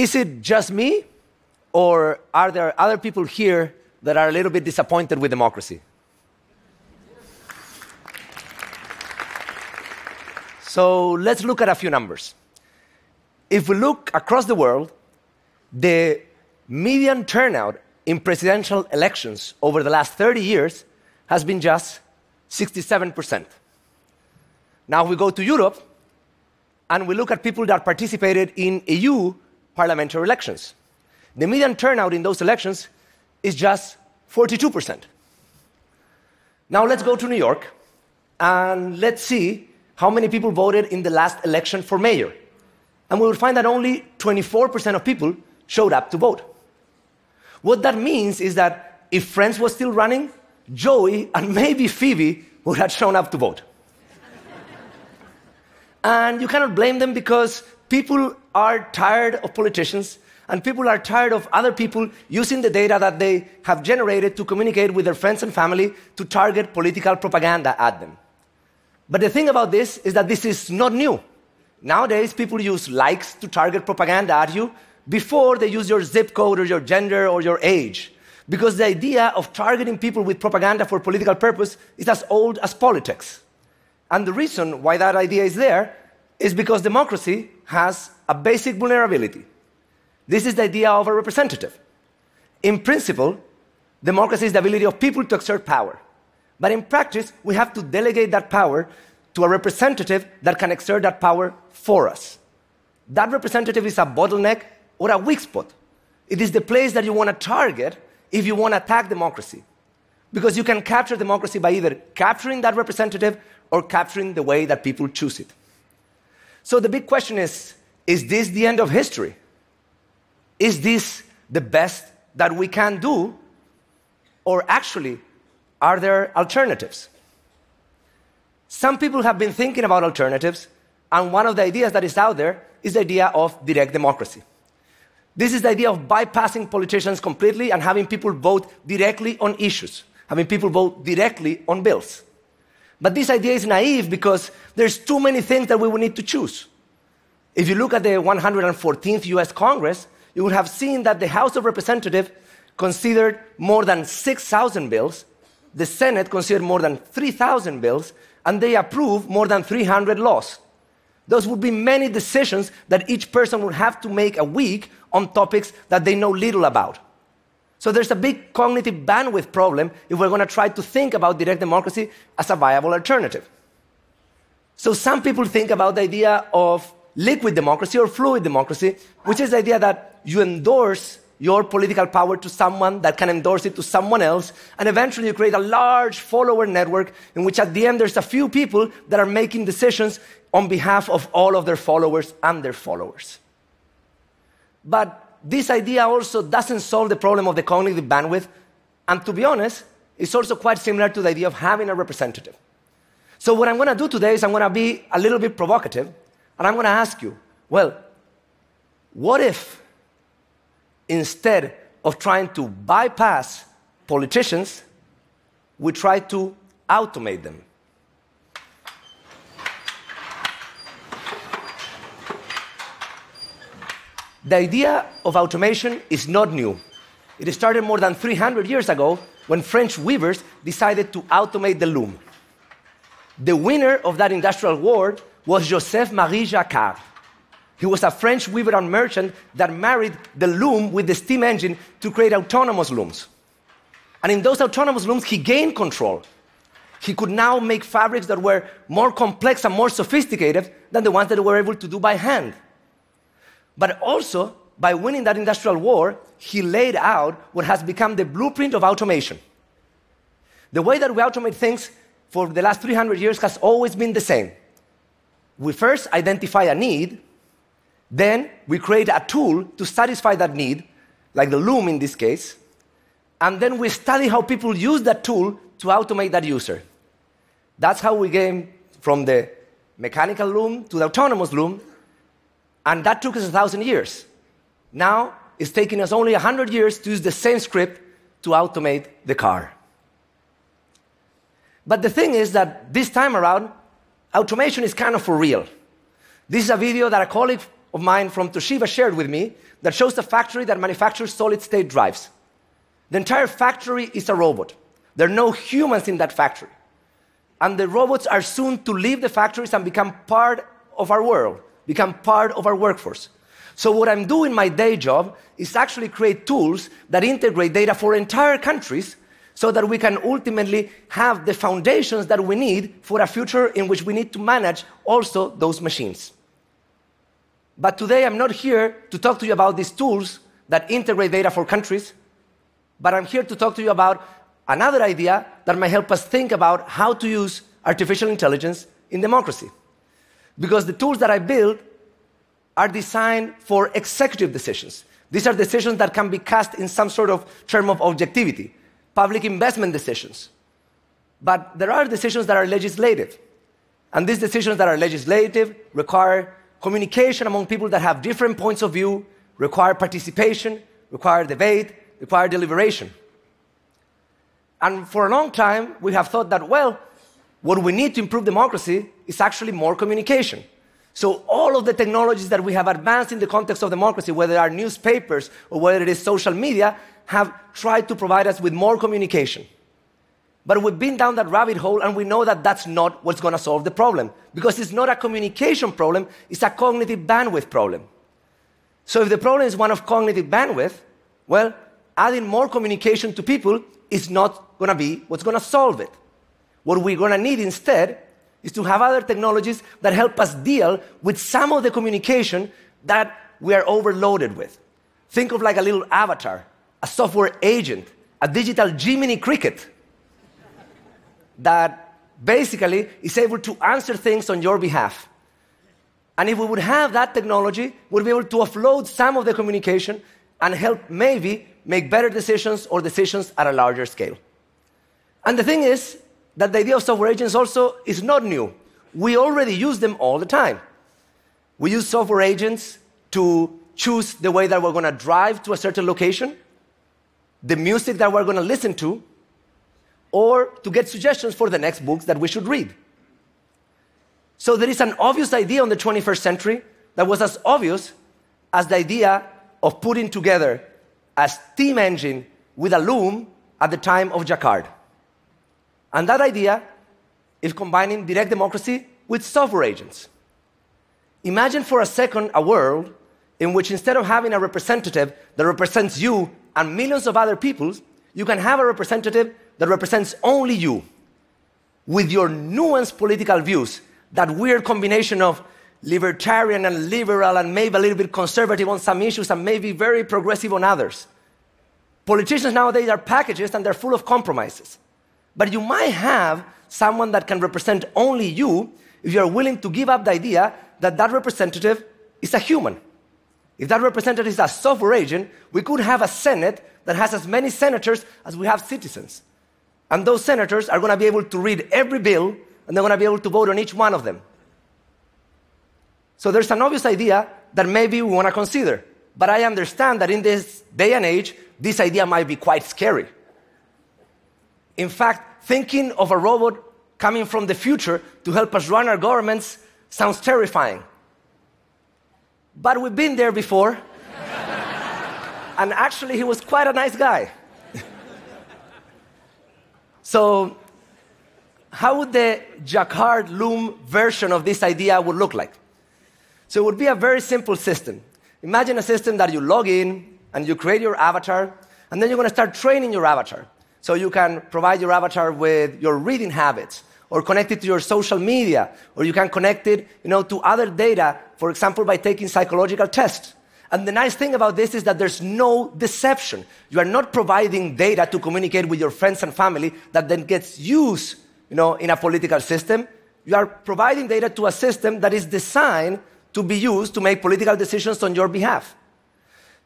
Is it just me, or are there other people here that are a little bit disappointed with democracy? So let's look at a few numbers. If we look across the world, the median turnout in presidential elections over the last 30 years has been just 67%. Now we go to Europe and we look at people that participated in EU parliamentary elections. The median turnout in those elections is just 42%. Now let's go to New York and let's see how many people voted in the last election for mayor. And we will find that only 24% of people showed up to vote. What that means is that if Friends was still running, Joey and maybe Phoebe would have shown up to vote. and you cannot blame them because people are tired of politicians and people are tired of other people using the data that they have generated to communicate with their friends and family to target political propaganda at them. But the thing about this is that this is not new. Nowadays, people use likes to target propaganda at you before they use your zip code or your gender or your age. Because the idea of targeting people with propaganda for political purpose is as old as politics. And the reason why that idea is there is because democracy has a basic vulnerability. This is the idea of a representative. In principle, democracy is the ability of people to exert power. But in practice, we have to delegate that power to a representative that can exert that power for us. That representative is a bottleneck or a weak spot. It is the place that you want to target if you want to attack democracy. Because you can capture democracy by either capturing that representative or capturing the way that people choose it. So the big question is is this the end of history? Is this the best that we can do? Or actually, are there alternatives? Some people have been thinking about alternatives, and one of the ideas that is out there is the idea of direct democracy. This is the idea of bypassing politicians completely and having people vote directly on issues, having people vote directly on bills. But this idea is naive because there's too many things that we will need to choose. If you look at the 114th US Congress, you would have seen that the House of Representatives considered more than 6,000 bills, the Senate considered more than 3,000 bills, and they approved more than 300 laws. Those would be many decisions that each person would have to make a week on topics that they know little about. So there's a big cognitive bandwidth problem if we're going to try to think about direct democracy as a viable alternative. So some people think about the idea of liquid democracy or fluid democracy, which is the idea that you endorse your political power to someone that can endorse it to someone else, and eventually you create a large follower network in which at the end there's a few people that are making decisions on behalf of all of their followers and their followers. But this idea also doesn't solve the problem of the cognitive bandwidth, and to be honest, it's also quite similar to the idea of having a representative. So, what I'm to do today is I'm to be a little bit provocative, and I'm going to ask you well, what if instead of trying to bypass politicians, we try to automate them? The idea of automation is not new. It started more than 300 years ago when French weavers decided to automate the loom. The winner of that industrial war was Joseph Marie Jacquard. He was a French weaver and merchant that married the loom with the steam engine to create autonomous looms. And in those autonomous looms, he gained control. He could now make fabrics that were more complex and more sophisticated than the ones that were able to do by hand. But also, by winning that industrial war, he laid out what has become the blueprint of automation. The way that we automate things for the last 300 years has always been the same. We first identify a need, then we create a tool to satisfy that need, like the loom in this case, and then we study how people use that tool to automate that user. That's how we came from the mechanical loom to the autonomous loom, and that took us a thousand years. Now it's taking us only a hundred years to use the same script to automate the car. But the thing is that this time around, automation is kind of for real. This is a video that a colleague of mine from Toshiba shared with me that shows a factory that manufactures solid state drives. The entire factory is a robot. There are no humans in that factory. And the robots are soon to leave the factories and become part of our world, become part of our workforce. So, what I'm doing my day job is actually create tools that integrate data for entire countries so that we can ultimately have the foundations that we need for a future in which we need to manage also those machines. But today I'm not here to talk to you about these tools that integrate data for countries, but I'm here to talk to you about another idea that might help us think about how to use artificial intelligence in democracy. Because the tools that I build are designed for executive decisions. These are decisions that can be cast in some sort of term of objectivity, public investment decisions. But there are decisions that are legislative. And these decisions that are legislative require communication among people that have different points of view, require participation, require debate, require deliberation. And for a long time, we have thought that, well, what we need to improve democracy is actually more communication. So, all of the technologies that we have advanced in the context of democracy, whether they are newspapers or whether it is social media, have tried to provide us with more communication. But we've been down that rabbit hole and we know that that's not what's going to solve the problem. Because it's not a communication problem, it's a cognitive bandwidth problem. So if the problem is one of cognitive bandwidth, well, adding more communication to people is not going to be what's going to solve it. What we're going to need instead is to have other technologies that help us deal with some of the communication that we are overloaded with. Think of like a little avatar, a software agent, a digital Jiminy Cricket that basically is able to answer things on your behalf. And if we would have that technology, we'd be able to offload some of the communication and help maybe make better decisions or decisions at a larger scale. And the thing is that the idea of software agents also is not new. We already use them all the time. We use software agents to choose the way that we're going to drive to a certain location, the music that we're going to listen to, or to get suggestions for the next books that we should read. So there is an obvious idea in the 21st century that was as obvious as the idea of putting together a steam engine with a loom at the time of Jacquard. And that idea is combining direct democracy with software agents. Imagine for a second a world in which instead of having a representative that represents you and millions of other people, you can have a representative that represents only you with your nuanced political views, that weird combination of libertarian and liberal and maybe a little bit conservative on some issues and maybe very progressive on others. Politicians nowadays are packages and they're full of compromises. But you might have someone that can represent only you if you're willing to give up the idea that that representative is a human. If that representative is a software agent, we could have a Senate that has as many senators as we have citizens. And those senators are going to be able to read every bill and they're going to be able to vote on each one of them. So there's an obvious idea that maybe we want to consider. But I understand that in this day and age, this idea might be quite scary. In fact, thinking of a robot coming from the future to help us run our governments sounds terrifying. But we've been there before. and actually, he was quite a nice guy. So, how would the Jacquard Loom version of this idea would look like? So it would be a very simple system. Imagine a system that you log in and you create your avatar, and then you're going to start training your avatar. So you can provide your avatar with your reading habits, or connect it to your social media, or you can connect it, you know, to other data, for example, by taking psychological tests. And the nice thing about this is that there's no deception. You are not providing data to communicate with your friends and family that then gets used you know, in a political system. You are providing data to a system that is designed to be used to make political decisions on your behalf.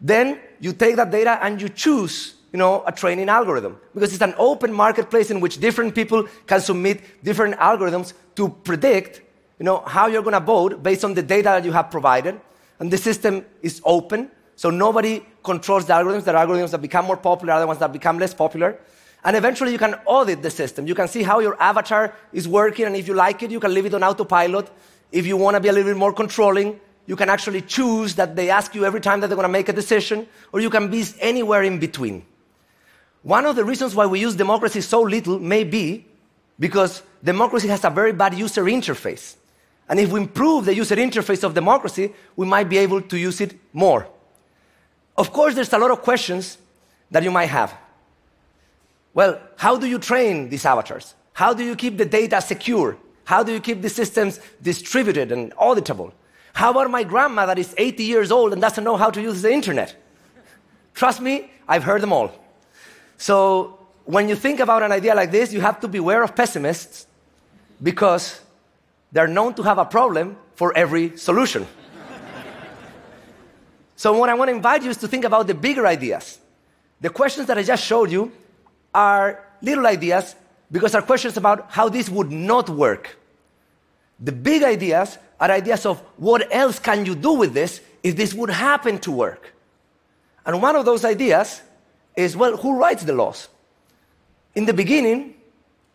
Then you take that data and you choose you know, a training algorithm because it's an open marketplace in which different people can submit different algorithms to predict you know, how you're going to vote based on the data that you have provided and the system is open, so nobody controls the algorithms. Are algorithms that become more popular, other ones that become less popular. And eventually you can audit the system. You can see how your avatar is working, and if you like it, you can leave it on autopilot. If you want to be a little bit more controlling, you can actually choose that they ask you every time that they're going to make a decision, or you can be anywhere in between. One of the reasons why we use democracy so little may be because democracy has a very bad user interface. And if we improve the user interface of democracy, we might be able to use it more. Of course, there's a lot of questions that you might have. Well, how do you train these avatars? How do you keep the data secure? How do you keep the systems distributed and auditable? How about my grandma that is 80 years old and doesn't know how to use the internet? Trust me, I've heard them all. So, when you think about an idea like this, you have to beware of pessimists because they're known to have a problem for every solution. so, what I want to invite you is to think about the bigger ideas. The questions that I just showed you are little ideas because they're questions about how this would not work. The big ideas are ideas of what else can you do with this if this would happen to work. And one of those ideas is well, who writes the laws? In the beginning,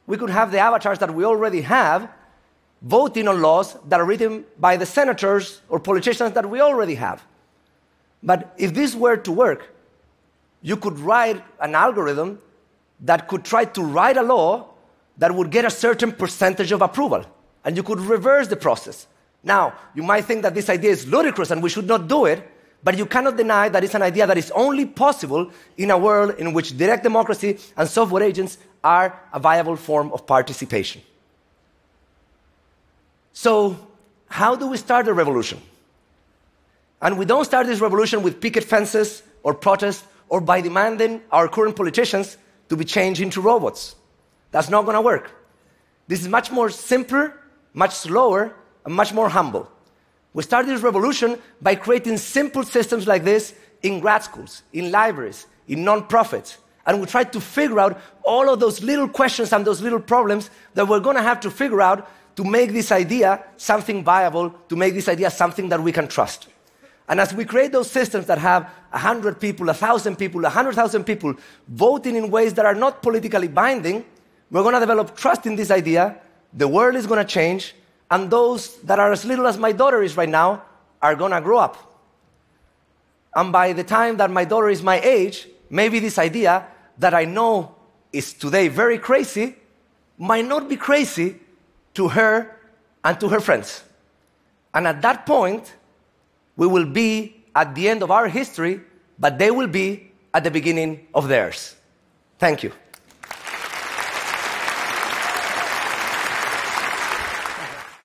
we could have the avatars that we already have voting on laws that are written by the senators or politicians that we already have. But if this were to work, you could write an algorithm that could try to write a law that would get a certain percentage of approval, and you could reverse the process. Now, you might think that this idea is ludicrous and we should not do it, but you cannot deny that it's an idea that is only possible in a world in which direct democracy and software agents are a viable form of participation. So, how do we start a revolution? And we don't start this revolution with picket fences or protests or by demanding our current politicians to be changed into robots. That's not going to work. This is much more simpler, much slower, and much more humble. We started this revolution by creating simple systems like this in grad schools, in libraries, in non-profits. And we tried to figure out all of those little questions and those little problems that we're going to have to figure out to make this idea something viable, to make this idea something that we can trust. And as we create those systems that have 100 people, 1,000 people, 100,000 people voting in ways that are not politically binding, we're going to develop trust in this idea. The world is going to change. And those that are as little as my daughter is right now are to grow up. And by the time that my daughter is my age, maybe this idea that I know is today very crazy might not be crazy to her and to her friends. And at that point, we will be at the end of our history, but they will be at the beginning of theirs. Thank you.